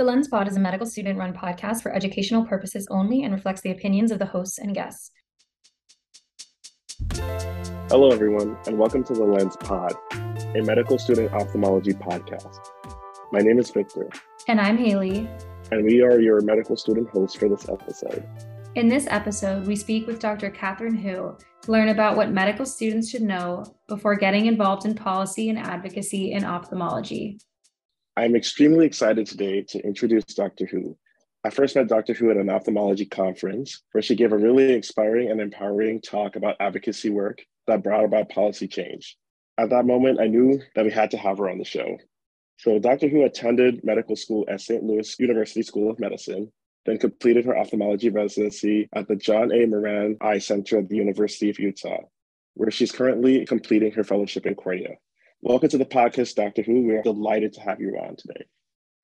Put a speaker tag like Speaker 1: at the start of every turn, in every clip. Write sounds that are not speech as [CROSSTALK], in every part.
Speaker 1: The Lens Pod is a medical student run podcast for educational purposes only and reflects the opinions of the hosts and guests.
Speaker 2: Hello, everyone, and welcome to the Lens Pod, a medical student ophthalmology podcast. My name is Victor.
Speaker 1: And I'm Haley.
Speaker 2: And we are your medical student hosts for this episode.
Speaker 1: In this episode, we speak with Dr. Katherine Hu to learn about what medical students should know before getting involved in policy and advocacy in ophthalmology.
Speaker 2: I'm extremely excited today to introduce Dr. Hu. I first met Dr. Hu at an ophthalmology conference where she gave a really inspiring and empowering talk about advocacy work that brought about policy change. At that moment, I knew that we had to have her on the show. So, Dr. Hu attended medical school at St. Louis University School of Medicine, then completed her ophthalmology residency at the John A. Moran Eye Center at the University of Utah, where she's currently completing her fellowship in cornea. Welcome to the podcast, Dr. Hu. We're delighted to have you on today.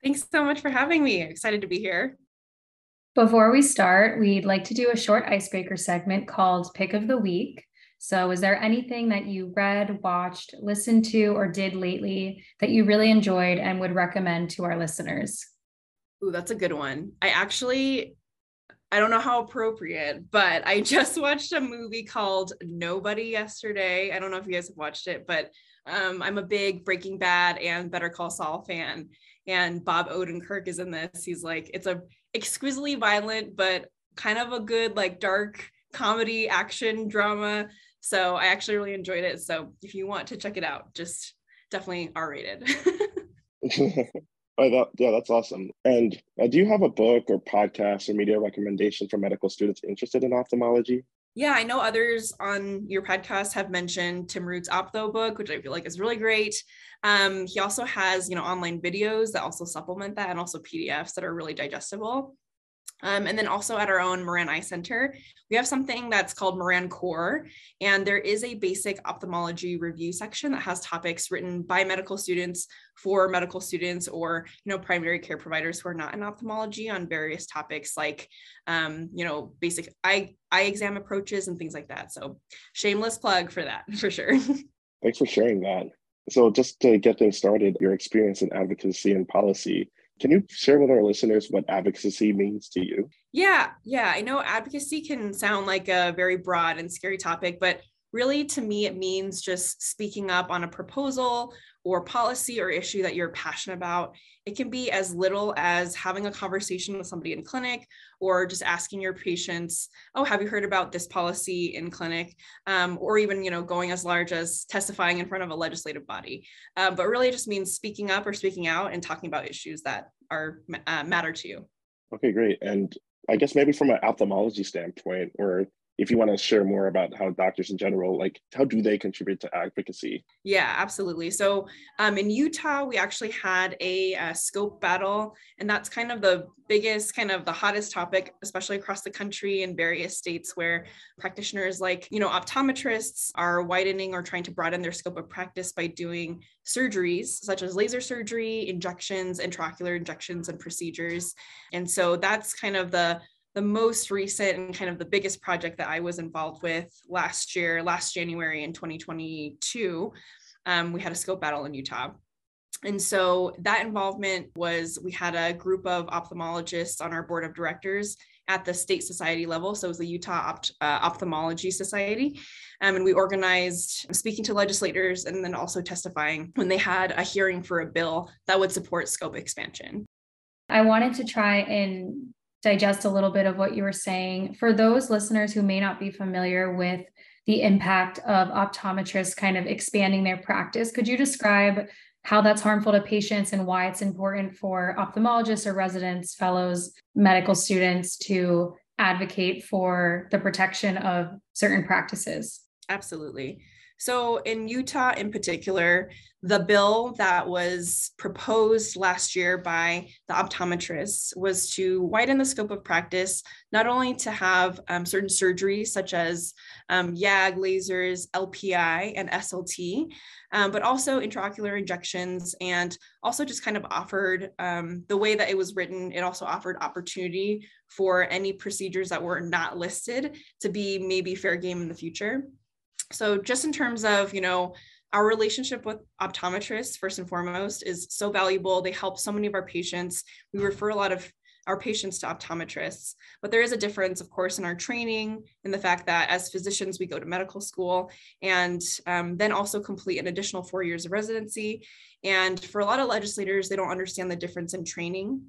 Speaker 3: Thanks so much for having me. Excited to be here.
Speaker 1: Before we start, we'd like to do a short icebreaker segment called Pick of the Week. So, is there anything that you read, watched, listened to, or did lately that you really enjoyed and would recommend to our listeners?
Speaker 3: Ooh, that's a good one. I actually, I don't know how appropriate, but I [LAUGHS] just watched a movie called Nobody yesterday. I don't know if you guys have watched it, but um, I'm a big Breaking Bad and Better Call Saul fan, and Bob Odenkirk is in this. He's like, it's a exquisitely violent, but kind of a good like dark comedy action drama. So I actually really enjoyed it. So if you want to check it out, just definitely R rated. [LAUGHS] [LAUGHS]
Speaker 2: Oh, that, yeah, that's awesome. And uh, do you have a book or podcast or media recommendation for medical students interested in ophthalmology?
Speaker 3: yeah, I know others on your podcast have mentioned Tim Root's OphthoBook, which I feel like is really great. Um, he also has, you know, online videos that also supplement that and also PDFs that are really digestible. Um, and then also at our own Moran Eye Center, we have something that's called Moran Core. And there is a basic ophthalmology review section that has topics written by medical students for medical students or, you know, primary care providers who are not in ophthalmology on various topics like, um, you know, basic eye, eye exam approaches and things like that. So shameless plug for that for sure. [LAUGHS]
Speaker 2: Thanks for sharing that. So just to get things started, your experience in advocacy and policy, can you share with our listeners what advocacy means to you?
Speaker 3: Yeah, yeah. I know advocacy can sound like a very broad and scary topic, but really to me, it means just speaking up on a proposal or policy or issue that you're passionate about. It can be as little as having a conversation with somebody in clinic or just asking your patients, oh, have you heard about this policy in clinic? Um, or even, you know, going as large as testifying in front of a legislative body. Uh, but really it just means speaking up or speaking out and talking about issues that are uh, matter to you.
Speaker 2: Okay, great. And I guess maybe from an ophthalmology standpoint, or if you want to share more about how doctors in general like how do they contribute to advocacy?
Speaker 3: Yeah absolutely. So um, in utah we actually had a, a, scope battle and that's kind of the biggest kind of the hottest topic especially across the country in various states where practitioners like you know optometrists are widening or trying to broaden their scope of practice by doing surgeries such as laser surgery injections intraocular injections and procedures. And so that's kind of the the most recent and kind of the biggest project that I was involved with last year, last January in 2022, um, we had a scope battle in Utah. And so that involvement was we had a group of ophthalmologists on our board of directors at the state society level. So it was the Utah Opt- uh, Ophthalmology Society. Um, and we organized speaking to legislators and then also testifying when they had a hearing for a bill that would support scope expansion.
Speaker 1: I wanted to try and digest a little bit of what you were saying. For those listeners who may not be familiar with the impact of optometrists kind of expanding their practice, could you describe how that's harmful to patients and why it's important for ophthalmologists or residents, fellows, medical students to advocate for the protection of certain practices?
Speaker 3: Absolutely. So, in Utah in particular, the bill that was proposed last year by the optometrists was to widen the scope of practice, not only to have um, certain surgeries such as um, YAG lasers, LPI, and SLT, um, but also intraocular injections, and also just kind of offered um, the way that it was written, it also offered opportunity for any procedures that were not listed to be maybe fair game in the future. So just in terms of, you know, our relationship with optometrists, first and foremost, is so valuable. They help so many of our patients. We refer a lot of our patients to optometrists. But there is a difference, of course, in our training in the fact that as physicians, we go to medical school and um, then also complete an additional four years of residency. And for a lot of legislators, they don't understand the difference in training.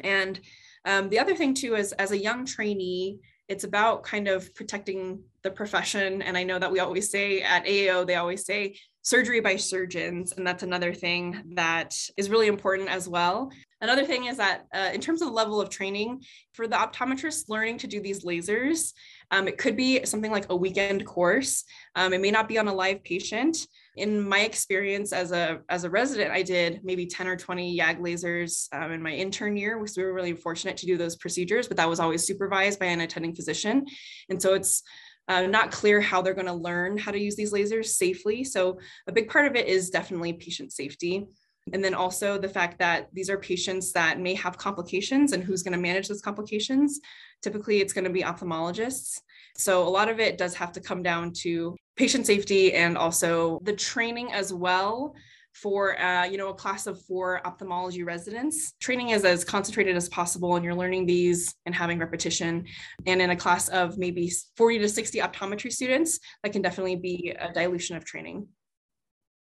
Speaker 3: And um, the other thing, too, is as a young trainee, it's about kind of protecting the profession. And I know that we always say at AAO, they always say surgery by surgeons. And that's another thing that is really important as well. Another thing is that uh, in terms of the level of training for the optometrist learning to do these lasers, um, it could be something like a weekend course. Um, it may not be on a live patient. In my experience as a as a resident, I did maybe 10 or 20 YAG lasers um, in my intern year. So we were really fortunate to do those procedures, but that was always supervised by an attending physician. And so it's uh, not clear how they're going to learn how to use these lasers safely. So a big part of it is definitely patient safety. And then also the fact that these are patients that may have complications and who's going to manage those complications. Typically, it's going to be ophthalmologists. So a lot of it does have to come down to patient safety and also the training as well for uh, you know a class of four ophthalmology residents. Training is as concentrated as possible and you're learning these and having repetition. And in a class of maybe 40 to 60 optometry students that can definitely be a dilution of training.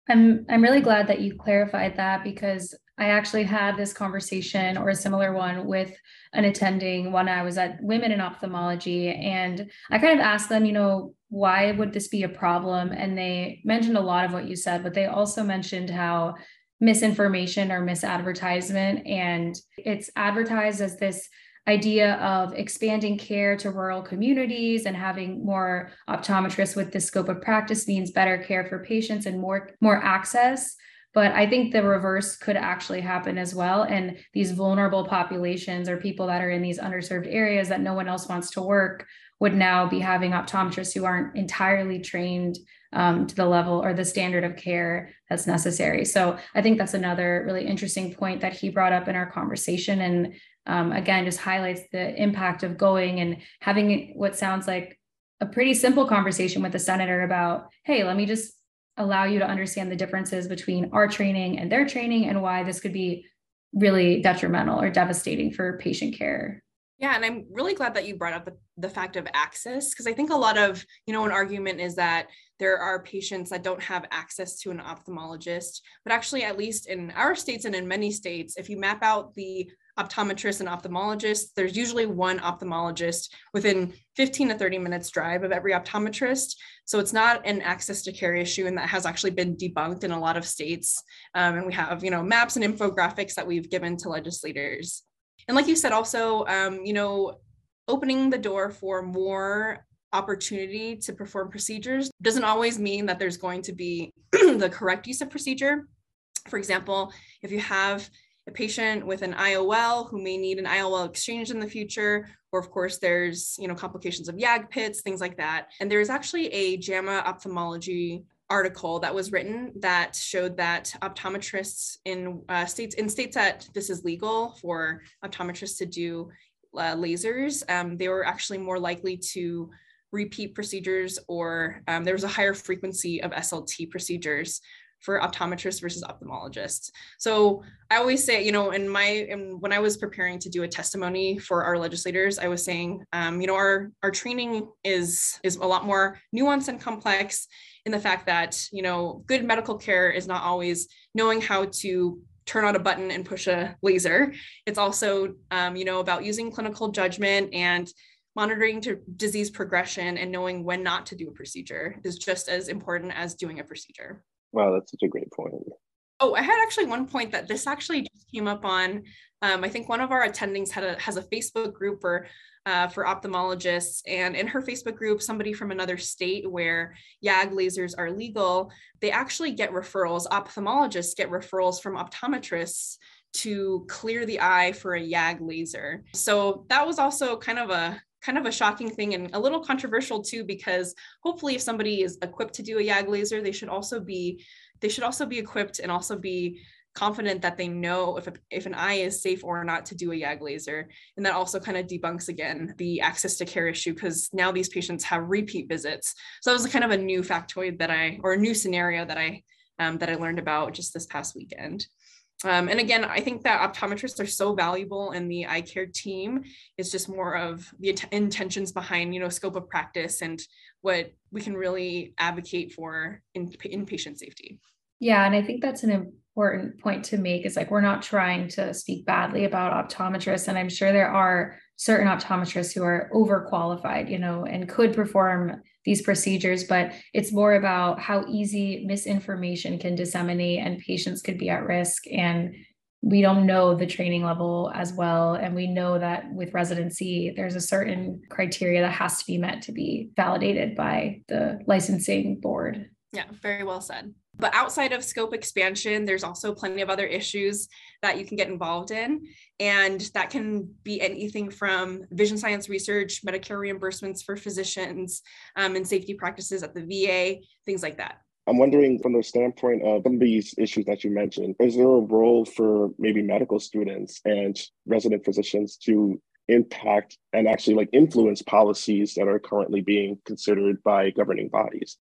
Speaker 1: I'm I'm really glad that you clarified that because I actually had this conversation or a similar one with an attending when I was at Women in Ophthalmology and I kind of asked them, you know, why would this be a problem? And they mentioned a lot of what you said, but they also mentioned how misinformation or misadvertisement and it's advertised as this idea of expanding care to rural communities and having more optometrists with this scope of practice means better care for patients and more more access but i think the reverse could actually happen as well and these vulnerable populations or people that are in these underserved areas that no one else wants to work would now be having optometrists who aren't entirely trained um, to the level or the standard of care that's necessary. So I think that's another really interesting point that he brought up in our conversation. And um, again just highlights the impact of going and having what sounds like a pretty simple conversation with the senator about hey let me just allow you to understand the differences between our training and their training and why this could be really detrimental or devastating for patient care
Speaker 3: yeah, and I'm really glad that you brought up the, the fact of access because I think a lot of, you know, an argument is that there are patients that don't have access to an ophthalmologist. But actually, at least in our states and in many states, if you map out the optometrists and ophthalmologists, there's usually one ophthalmologist within 15 to 30 minutes drive of every optometrist. So it's not an access to care issue, and that has actually been debunked in a lot of states. Um, and we have, you know, maps and infographics that we've given to legislators. And like you said, also, um, you know, opening the door for more opportunity to perform procedures doesn't always mean that there's going to be [CLEARS THROAT] the correct use of procedure. For example, if you have a patient with an IOL who may need an IOL exchange in the future, or of course there's you know complications of YAG pits, things like that. And there's actually a JAMA ophthalmology article that was written that showed that optometrists in uh, states in states that this is legal for optometrists to do uh, lasers, um, they were actually more likely to repeat procedures or um, there was a higher frequency of SLT procedures for optometrists versus ophthalmologists. So I always say, you know, in my in, when I was preparing to do a testimony for our legislators, I was saying, um, you know, our our training is is a lot more nuanced and complex in the fact that you know good medical care is not always knowing how to turn on a button and push a laser. It's also um, you know about using clinical judgment and monitoring to disease progression and knowing when not to do a procedure is just as important as doing a procedure.
Speaker 2: Wow, that's such a great point.
Speaker 3: Oh, I had actually one point that this actually just came up on. Um, I think one of our attendings had a, has a Facebook group for uh, for ophthalmologists, and in her Facebook group, somebody from another state where YAG lasers are legal, they actually get referrals. Ophthalmologists get referrals from optometrists to clear the eye for a YAG laser. So that was also kind of a kind of a shocking thing and a little controversial too because hopefully if somebody is equipped to do a YAG laser they should also be they should also be equipped and also be confident that they know if, a, if an eye is safe or not to do a YAG laser. And that also kind of debunks again the access to care issue because now these patients have repeat visits. So that was kind of a new factoid that I, or a new scenario that I, um, that I learned about just this past weekend. Um, and again, I think that optometrists are so valuable and the eye care team is just more of the int- intentions behind, you know, scope of practice and what we can really advocate for in, in patient safety.
Speaker 1: Yeah, and I think that's an important point to make is like we're not trying to speak badly about optometrists and I'm sure there are certain optometrists who are overqualified, you know, and could perform these procedures, but it's more about how easy misinformation can disseminate and patients could be at risk. And we don't know the training level as well. And we know that with residency, there's a certain criteria that has to be met to be validated by the licensing board.
Speaker 3: Yeah, very well said. But outside of scope expansion, there's also plenty of other issues that you can get involved in. And that can be anything from vision science research, Medicare reimbursements for physicians, um, and safety practices at the VA, things like that.
Speaker 2: I'm wondering from the standpoint of some of these issues that you mentioned, is there a role for maybe medical students and resident physicians to impact and actually like influence policies that are currently being considered by governing bodies?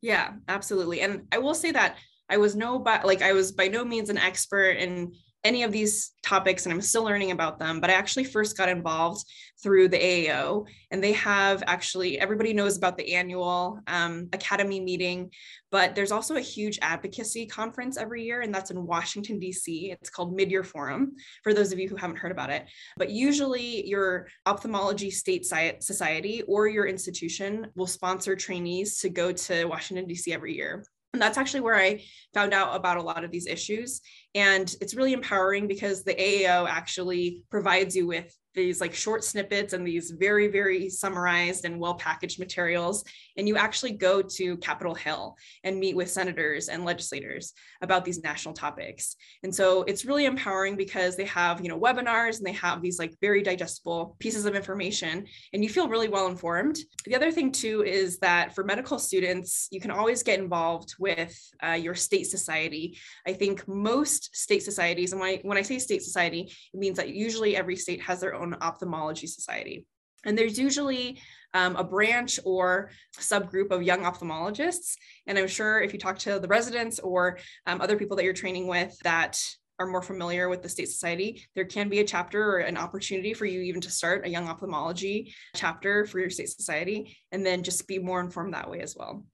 Speaker 3: Yeah, absolutely. And I will say that I was no but like I was by no means an expert in any of these topics and I'm still learning about them, but I actually first got involved through the AAO and they have actually, everybody knows about the annual um, academy meeting, but there's also a huge advocacy conference every year and that's in Washington, DC. It's called Mid-Year Forum for those of you who haven't heard about it. But usually your ophthalmology state society or your institution will sponsor trainees to go to Washington, DC every year. And that's actually where I found out about a lot of these issues. And it's really empowering because the AAO actually provides you with these like short snippets and these very, very summarized and well packaged materials. And you actually go to Capitol Hill and meet with senators and legislators about these national topics. And so it's really empowering because they have, you know, webinars and they have these like very digestible pieces of information and you feel really well informed. The other thing too is that for medical students, you can always get involved with uh, your state society. I think most state societies, and when I, when I say state society, it means that usually every state has their own ophthalmology society. And there's usually um, a branch or subgroup of young ophthalmologists. And I'm sure if you talk to the residents or um, other people that you're training with that are more familiar with the state society, there can be a chapter or an opportunity for you even to start a young ophthalmology chapter for your state society and then just be more informed that way as well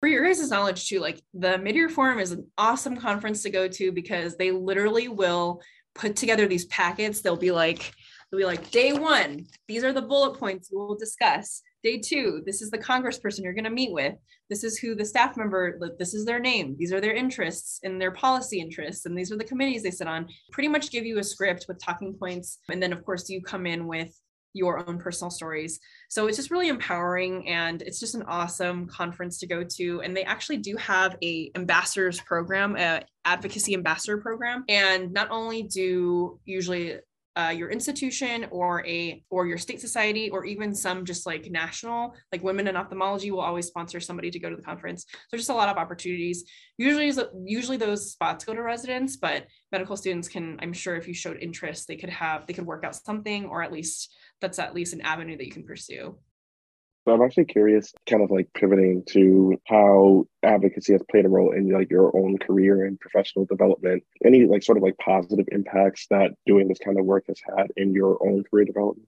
Speaker 3: for your guys' knowledge too, like the mid-year forum is an awesome conference to go to because they literally will put together these packets. They'll be like, they'll be like, day one, these are the bullet points we'll discuss. Day two, this is the congressperson you're going to meet with. This is who the staff member, this is their name. These are their interests and their policy interests. And these are the committees they sit on. Pretty much give you a script with talking points. And then, of course, you come in with your own personal stories. So it's just really empowering and it's just an awesome conference to go to. And they actually do have a ambassadors program, a advocacy ambassador program. And not only do usually uh, your institution or a or your state society or even some just like national like women in ophthalmology will always sponsor somebody to go to the conference. So just a lot of opportunities. Usually usually those spots go to residents but medical students can i'm sure if you showed interest they could have they could work out something or at least that's at least an avenue that you can pursue
Speaker 2: so I'm actually curious, kind of like pivoting to how advocacy has played a role in like your own career and professional development. Any like sort of like positive impacts that doing this kind of work has had in your own career development?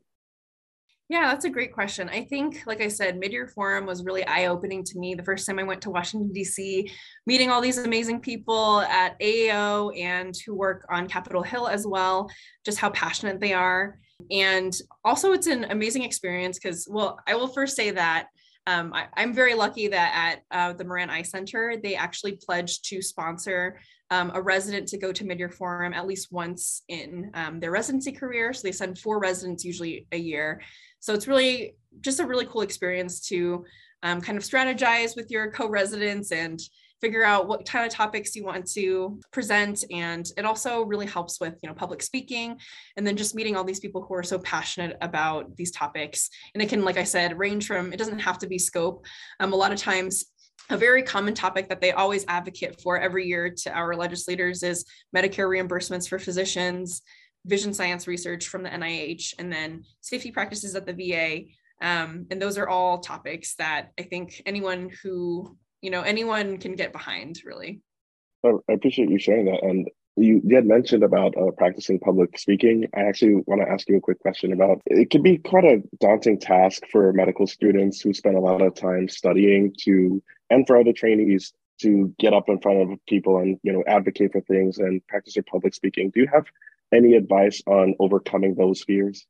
Speaker 3: Yeah, that's a great question. I think, like I said, Mid-Year Forum was really eye-opening to me the first time I went to Washington, D.C., meeting all these amazing people at AAO and who work on Capitol Hill as well, just how passionate they are. And also, it's an amazing experience because, well, I will first say that um, I, am very lucky that at uh, the Moran Eye Center, they actually pledged to sponsor um, a resident to go to mid-year forum at least once in um, their residency career. So they send four residents usually a year. So it's really just a really cool experience to um, kind of strategize with your co-residents and figure out what kind of topics you want to present. And it also really helps with you know public speaking and then just meeting all these people who are so passionate about these topics. And it can like i said range from it doesn't have to be scope. Um, a lot of times a very common topic that they always advocate for every year to our legislators is Medicare reimbursements for physicians, vision science research from the NIH, and then safety practices at the VA. Um, and those are all topics that I think anyone who, you know, anyone can get behind really.
Speaker 2: I appreciate you sharing that. And you, you had mentioned about uh, practicing public speaking. I actually want to ask you a quick question about it can be quite a daunting task for medical students who spend a lot of time studying to and for other trainees to get up in front of people and you know advocate for things and practice their public speaking. Do you have any advice on overcoming those fears?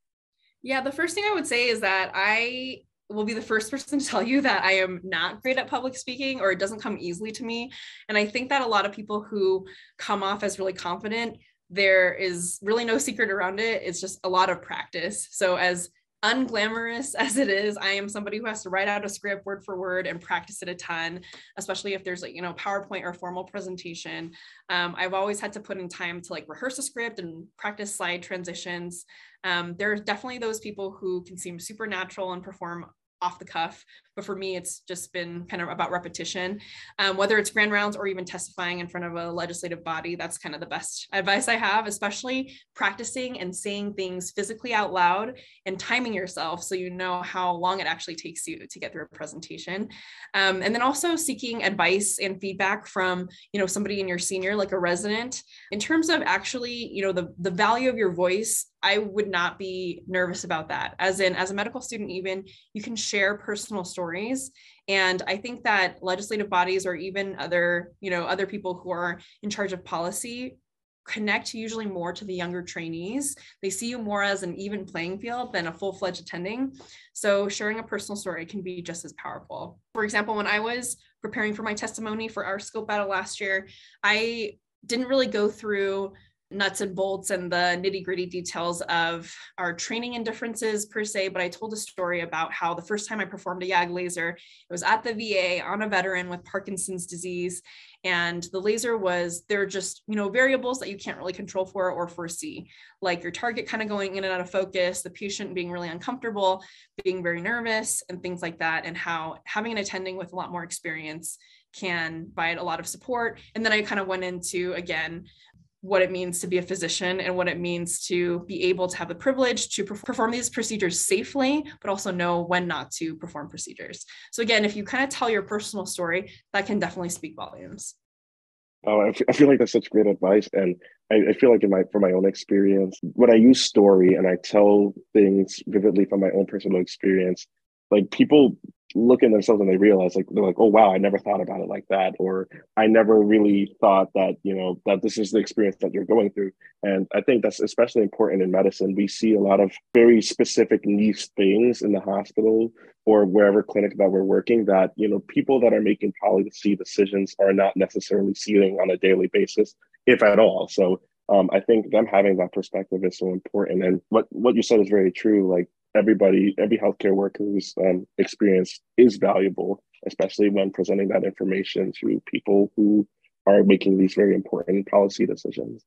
Speaker 3: Yeah, the first thing I would say is that I will be the first person to tell you that I am not great at public speaking or it doesn't come easily to me. And I think that a lot of people who come off as really confident, there is really no secret around it. It's just a lot of practice. So, as unglamorous as it is i am somebody who has to write out a script word for word and practice it a ton especially if there's like you know powerpoint or formal presentation um, i've always had to put in time to like rehearse a script and practice slide transitions um, there are definitely those people who can seem supernatural and perform off the cuff. But for me, it's just been kind of about repetition. Um, whether it's grand rounds or even testifying in front of a legislative body, that's kind of the best advice I have, especially practicing and saying things physically out loud and timing yourself so you know how long it actually takes you to get through a presentation. Um, and then also seeking advice and feedback from, you know, somebody in your senior, like a resident, in terms of actually, you know, the, the value of your voice I would not be nervous about that. As in, as a medical student, even you can share personal stories. And I think that legislative bodies or even other, you know, other people who are in charge of policy connect usually more to the younger trainees. They see you more as an even playing field than a full fledged attending. So sharing a personal story can be just as powerful. For example, when I was preparing for my testimony for our scope battle last year, I didn't really go through nuts and bolts and the nitty gritty details of our training and differences per se, but I told a story about how the first time I performed a YAG laser, it was at the VA on a veteran with Parkinson's disease. And the laser was, there are just, you know, variables that you can't really control for or foresee, like your target kind of going in and out of focus, the patient being really uncomfortable, being very nervous, and things like that, and how having an attending with a lot more experience can provide a lot of support. And then I kind of went into again what it means to be a physician and what it means to be able to have the privilege to perform these procedures safely, but also know when not to perform procedures. So, again, if you kind of tell your personal story, that can definitely speak volumes.
Speaker 2: Oh, I feel like that's such great advice. And I, feel like in my from my own experience, when I use story and I tell things vividly from my own personal experience, like people look at themselves and they realize like they're like oh wow i never thought about it like that or i never really thought that you know that this is the experience that you're going through and i think that's especially important in medicine we see a lot of very specific niche things in the hospital or wherever clinic that we're working that you know people that are making policy decisions are not necessarily seeing on a daily basis if at all so um, I think them having that perspective is so important. And what what you said is very true. Like everybody, every healthcare worker's um, experience is valuable, especially when presenting that information to people who are making these very important policy decisions.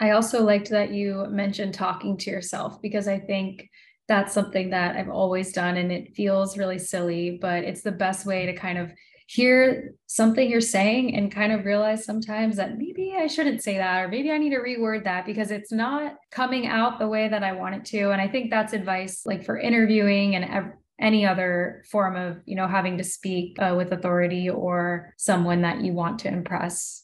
Speaker 1: I also liked that you mentioned talking to yourself because I think that's something that I've always done and it feels really silly, but it's the best way to kind of hear something you're saying and kind of realize sometimes that maybe I shouldn't say that or maybe I need to reword that because it's not coming out the way that I want it to. And I think that's advice like for interviewing and ev- any other form of, you know, having to speak uh, with authority or someone that you want to impress.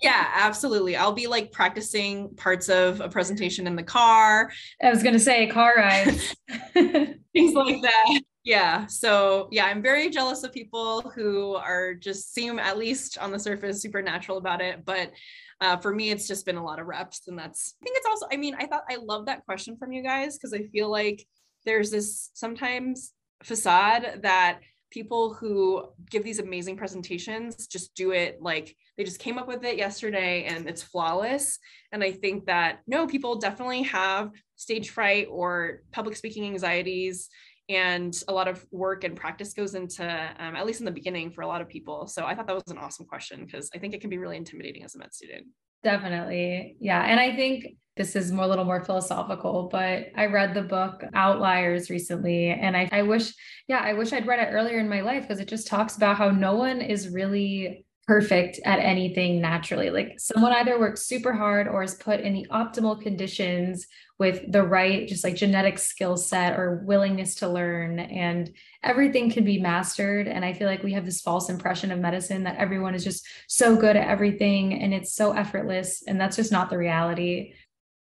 Speaker 3: Yeah, absolutely. I'll be like practicing parts of a presentation in the car.
Speaker 1: I was going to say car rides. [LAUGHS]
Speaker 3: Things like that yeah so yeah i'm very jealous of people who are just seem at least on the surface supernatural about it but uh, for me it's just been a lot of reps and that's i think it's also i mean i thought i love that question from you guys because i feel like there's this sometimes facade that people who give these amazing presentations just do it like they just came up with it yesterday and it's flawless and i think that no people definitely have stage fright or public speaking anxieties and a lot of work and practice goes into um, at least in the beginning for a lot of people so i thought that was an awesome question because i think it can be really intimidating as a med student
Speaker 1: Definitely. Yeah. And I think this is more, a little more philosophical, but I read the book Outliers recently. And I, I wish, yeah, I wish I'd read it earlier in my life because it just talks about how no one is really perfect at anything naturally. Like someone either works super hard or is put in the optimal conditions with the right, just like genetic skill set or willingness to learn. And everything can be mastered. And I feel like we have this false impression of medicine that everyone is just so good at everything and it's so effortless. And that's just not the reality.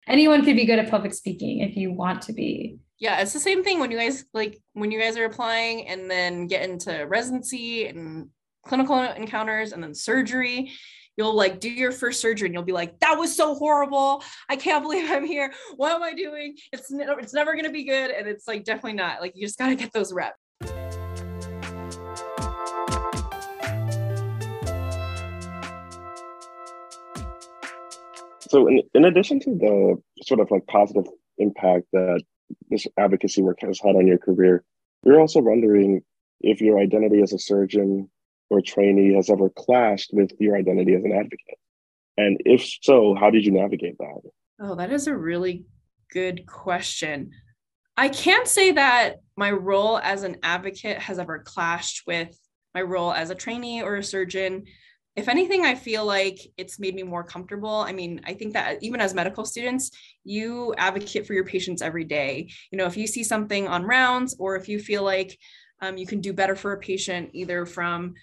Speaker 1: Anyone could be good at public speaking if you want to be.
Speaker 3: Yeah, it's the same thing when you guys like when you guys are applying and then get into residency and clinical encounters and then surgery. You'll like do your first surgery and you'll be like that was so horrible. I can't believe i'm here. What am i doing? It's it's never going to be good. And it's like definitely not. Like you just got to get those reps.
Speaker 2: So in, in addition to the sort of like positive impact that this advocacy work has had on your career we're also wondering if your identity as a surgeon or trainee has ever clashed with your identity as an advocate? And if so, how did you navigate that?
Speaker 3: Oh, that is a really good question. I can't say that my role as an advocate has ever clashed with my role as a trainee or a surgeon. If anything, I feel like it's made me more comfortable. I mean, I think that even as medical students, you advocate for your patients every day. You know, if you see something on rounds or if you feel like um, you can do better for a patient, either from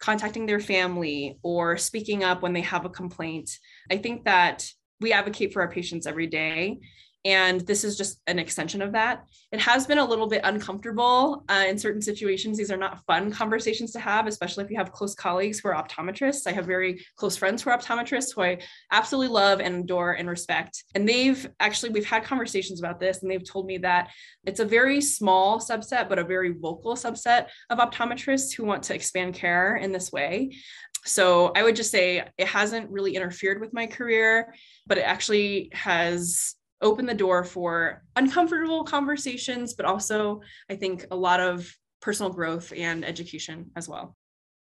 Speaker 3: contacting their family or speaking up when they have a complaint. I think that we advocate for our patients every day. And this is just an extension of that. It has been a little bit uncomfortable uh, in certain situations. These are not fun conversations to have, especially if you have close colleagues who are optometrists. I have very close friends who are optometrists who I absolutely love and adore and respect. And they've actually, we've had conversations about this, and they've told me that it's a very small subset, but a very vocal subset of optometrists who want to expand care in this way. So I would just say it hasn't really interfered with my career, but it actually has open the door for uncomfortable conversations, but also I think a lot of personal growth and education as well.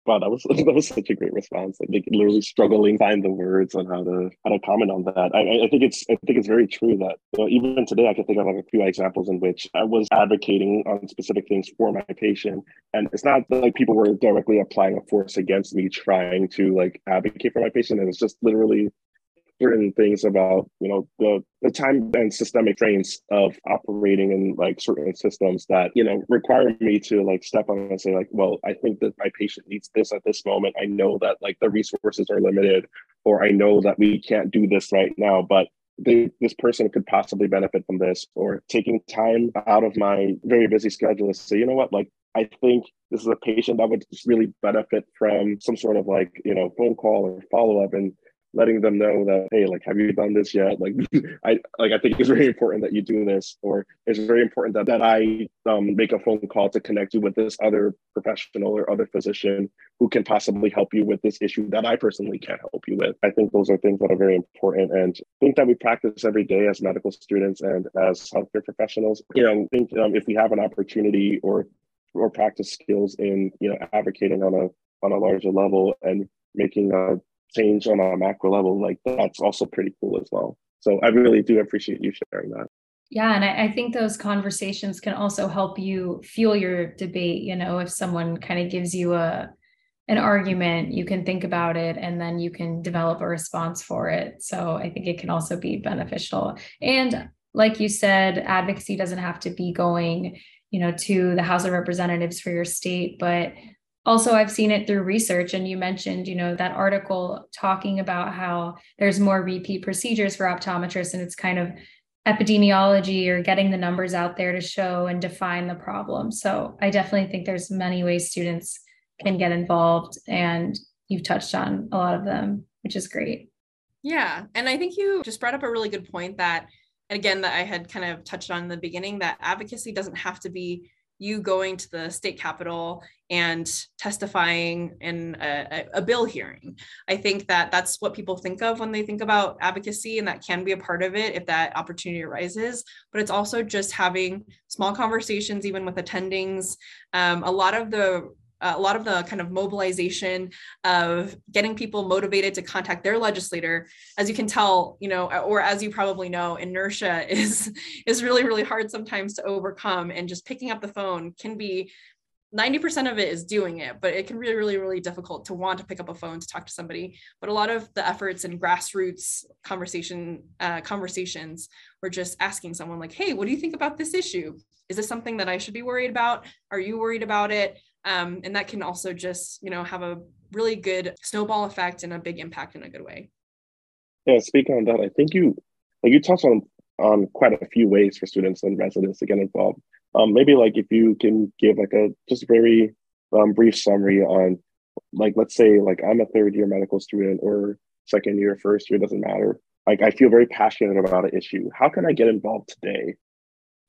Speaker 2: Wow, that was [LAUGHS] that was such a great response. Like literally struggling find the words on how to how to comment on that. I, I think it's I think it's very true that you know, even today I can think of like a few examples in which I was advocating on specific things for my patient, and it's not like people were directly applying a force against me trying to like advocate for my patient. And it's just literally certain things about you know the the time and systemic strains of operating in like certain systems that you know require me to like step on and say like well i think that my patient needs this at this moment i know that like the resources are limited or i know that we can't do this right now but they, this person could possibly benefit from this or taking time out of my very busy schedule to say you know what like I think this is a patient that would just really benefit from some sort of like, you know, phone call or follow up. And letting them know that hey like have you done this yet? Like [LAUGHS] i like i think it's very important that you do this or it's very important that, that i um, make a phone call to connect you with this other professional or other physician who can possibly help you with this issue that i personally can't help you with. I think those are things that are very important and think that we practice every day as medical students and as healthcare professionals. You know think um, if we have an opportunity or or practice skills in you know advocating on a on a larger level and making a change on a macro level, like that's also pretty cool as well. So I really do appreciate you sharing that.
Speaker 1: Yeah. And I, I, think those conversations can also help you fuel your debate. You know, if someone kind of gives you a an argument, you can think about it and then you can develop a response for it. So I think it can also be beneficial. And like you said, advocacy doesn't have to be going, you know, to the House of Representatives for your state, but also i've seen it through research and you mentioned you know that article talking about how there's more repeat procedures for optometrists and it's kind of epidemiology or getting the numbers out there to show and define the problem. So i definitely think there's many ways students can get involved and you've touched on a lot of them which is great.
Speaker 3: Yeah and i think you just brought up a really good point that again that i had kind of touched on in the beginning that advocacy doesn't have to be you going to the state capitol and testifying in a, a, bill hearing. I think that that's what people think of when they think about advocacy, and that can be a part of it if that opportunity arises. But it's also just having small conversations, even with attendings. Um, a lot of the a lot of the kind of mobilization of getting people motivated to contact their legislator as you can tell you know or as you probably know inertia [LAUGHS] is is really really hard sometimes to overcome and just picking up the phone can be 90% of it is doing it, but it can be really, really difficult to want to pick up a phone to talk to somebody. But a lot of the efforts and grassroots conversation uh, conversations were just asking someone like, "Hey, what do you think about this issue? Is this something that I should be worried about? Are you worried about it?" Um, and that can also just, you know, have a really good snowball effect and a big impact in a good way.
Speaker 2: Yeah, speaking on that, I think you like you touched on on quite a few ways for students and residents to get involved. Um, maybe like if you can give like a just very um, brief summary on like let's say like I'm a third year medical student or second year, first year doesn't matter. Like I feel very passionate about an issue. How can I get involved today?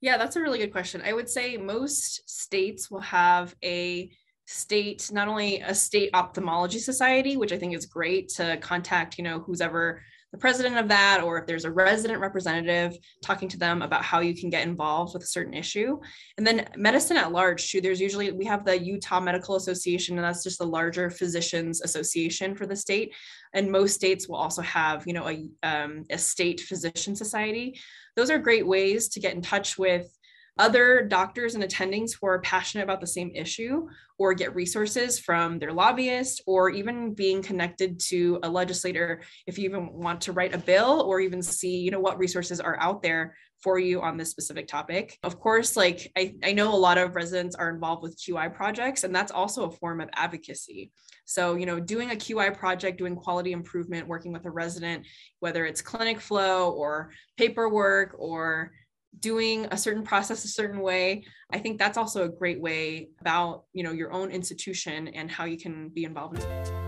Speaker 3: Yeah, that's a really good question. I would say most states will have a state, not only a state ophthalmology society, which I think is great to contact, you know, who's ever the president of that or if there's a resident representative talking to them about how you can get involved with a certain issue. And then medicine at large too there's usually we have the utah medical association and that's just the larger physicians association for the state. And most states will also have you know a, um, a state physician society those are great ways to get in touch with other doctors and attendings who are passionate about the same issue or get resources from their lobbyist or even being connected to a legislator if you even want to write a bill or even see you know what resources are out there for you on this specific topic. Of course like I, I know a lot of residents are involved with qi projects and that's also a form of advocacy. So you know doing a qi project doing quality improvement working with a resident whether it's clinic flow or paperwork or doing a certain process a certain way i think that's also a great way about you know your own institution and how you can be involved in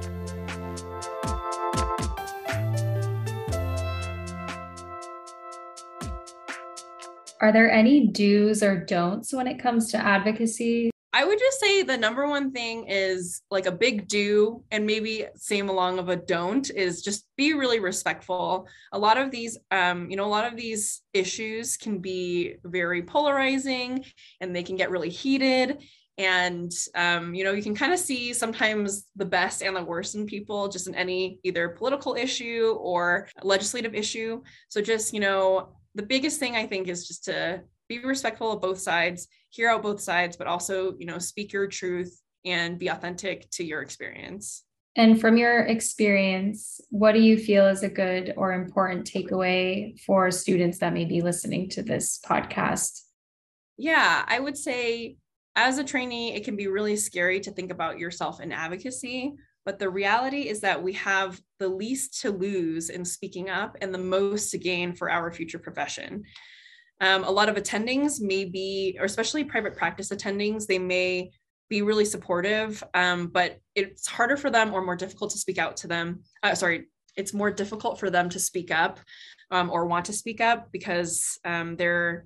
Speaker 1: are there any do's or don'ts when it comes to advocacy
Speaker 3: I would just say the number one thing is like a big do and maybe same along of a don't is just be really respectful. A lot of these, um, you know, a lot of these issues can be very polarizing and they can get really heated. And, um, you know, you can kind of see sometimes the best and the worst in people just in any either political issue or legislative issue. So just, you know, the biggest thing I think is just to be respectful of both sides hear out both sides but also you know speak your truth and be authentic to your experience.
Speaker 1: And from your experience what do you feel is a good or important takeaway for students that may be listening to this podcast?
Speaker 3: Yeah i would say as a trainee it can be really scary to think about yourself in advocacy but the reality is that we have the least to lose in speaking up and the most to gain for our future profession um, a lot of attendings may be, or especially private practice attendings, they may be really supportive, um, but it's harder for them or more difficult to speak out to them. Uh, sorry, it's more difficult for them to speak up um, or want to speak up because um, they're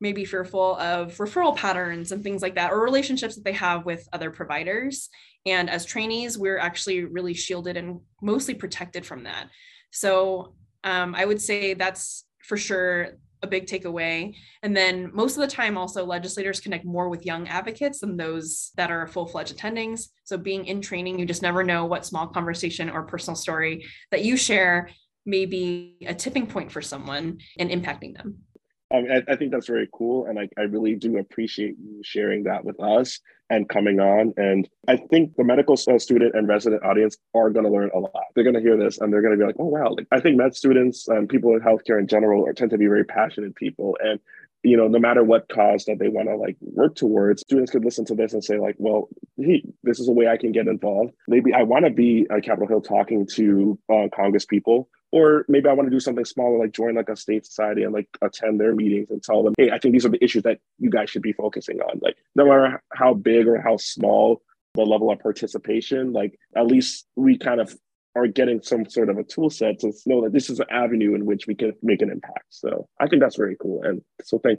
Speaker 3: maybe fearful of referral patterns and things like that, or relationships that they have with other providers. And as trainees, we're actually really shielded and mostly protected from that. So um, I would say that's for sure a big takeaway. And then most of the time, also legislators connect more with young advocates than those that are full fledged attendings. So being in training, you just never know what small conversation or personal story that you share may be a tipping point for someone and impacting them.
Speaker 2: Um, I, I, think that's very cool. And I, I really do appreciate you sharing that with us and coming on. And I think the medical student and resident audience are going to learn a lot. They're going to hear this and they're going to be like, oh, wow. Like, I think med students and people in healthcare in general are, tend to be very passionate people. And you know, no matter what cause that they want to like work towards, students could listen to this and say, like, well, hey, this is a way I can get involved. Maybe I want to be at Capitol Hill talking to uh, Congress people or maybe I want to do something smaller, like join like a state society and like attend their meetings and tell them, hey, I think these are the issues that you guys should be focusing on. Like, no matter how big or how small the level of participation, like at least we kind of are getting some sort of a tool set to know that this is an avenue in which we can make an impact. So I think that's very cool. And so thank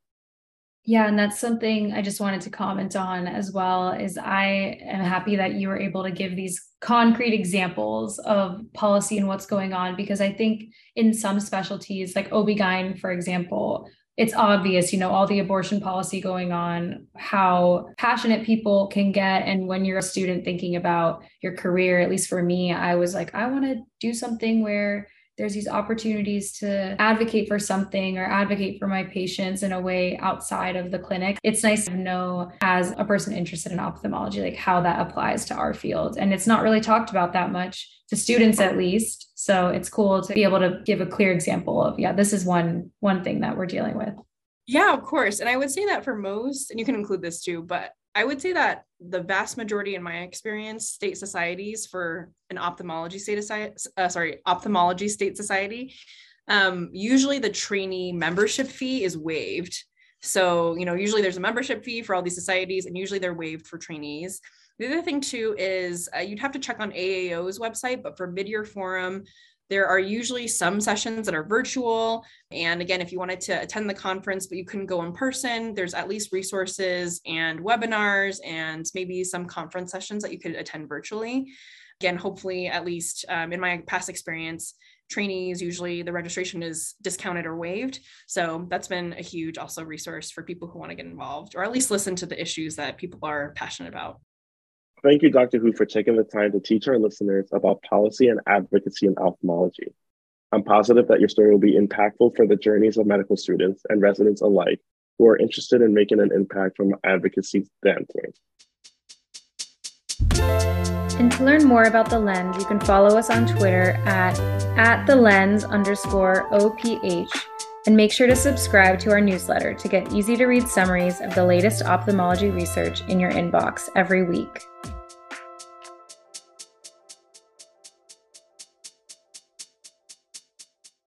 Speaker 2: you.
Speaker 1: yeah, and that's something I just wanted to comment on as well is I am happy that you were able to give these concrete examples of policy and what's going on because I think in some specialties like OB-GYN for example, it's obvious, you know, all the abortion policy going on, how passionate people can get. And when you're a student thinking about your career, at least for me, I was like, I want to do something where there's these opportunities to advocate for something or advocate for my patients in a way outside of the clinic. It's nice to know as a person interested in ophthalmology, like how that applies to our field. And it's not really talked about that much to students at least. So it's cool to be able to give a clear example of, yeah, this is one one thing that we're dealing with.
Speaker 3: Yeah, of course. And I would say that for most, and you can include this too, but I would say that the vast majority, in my experience, state societies for an ophthalmology state society, uh, sorry, ophthalmology state society, um, usually the trainee membership fee is waived. So, you know, usually there's a membership fee for all these societies, and usually they're waived for trainees. The other thing too is uh, you'd have to check on AAO's website, but for mid-year forum, there are usually some sessions that are virtual. And again, if you wanted to attend the conference, but you couldn't go in person, there's at least resources and webinars and maybe some conference sessions that you could attend virtually. Again, hopefully, at least um, in my past experience, trainees usually the registration is discounted or waived so that's been a huge also resource for people who want to get involved or at least listen to the issues that people are passionate about
Speaker 2: Thank you, Dr. Hu, for taking the time to teach our listeners about policy and advocacy in ophthalmology. I'm positive that your story will be impactful for the journeys of medical students and residents alike who are interested in making an impact from an advocacy standpoint.
Speaker 1: And to learn more about The Lens, you can follow us on Twitter at, at the lens underscore OPH and make sure to subscribe to our newsletter to get easy to read summaries of the latest ophthalmology research in your inbox every week.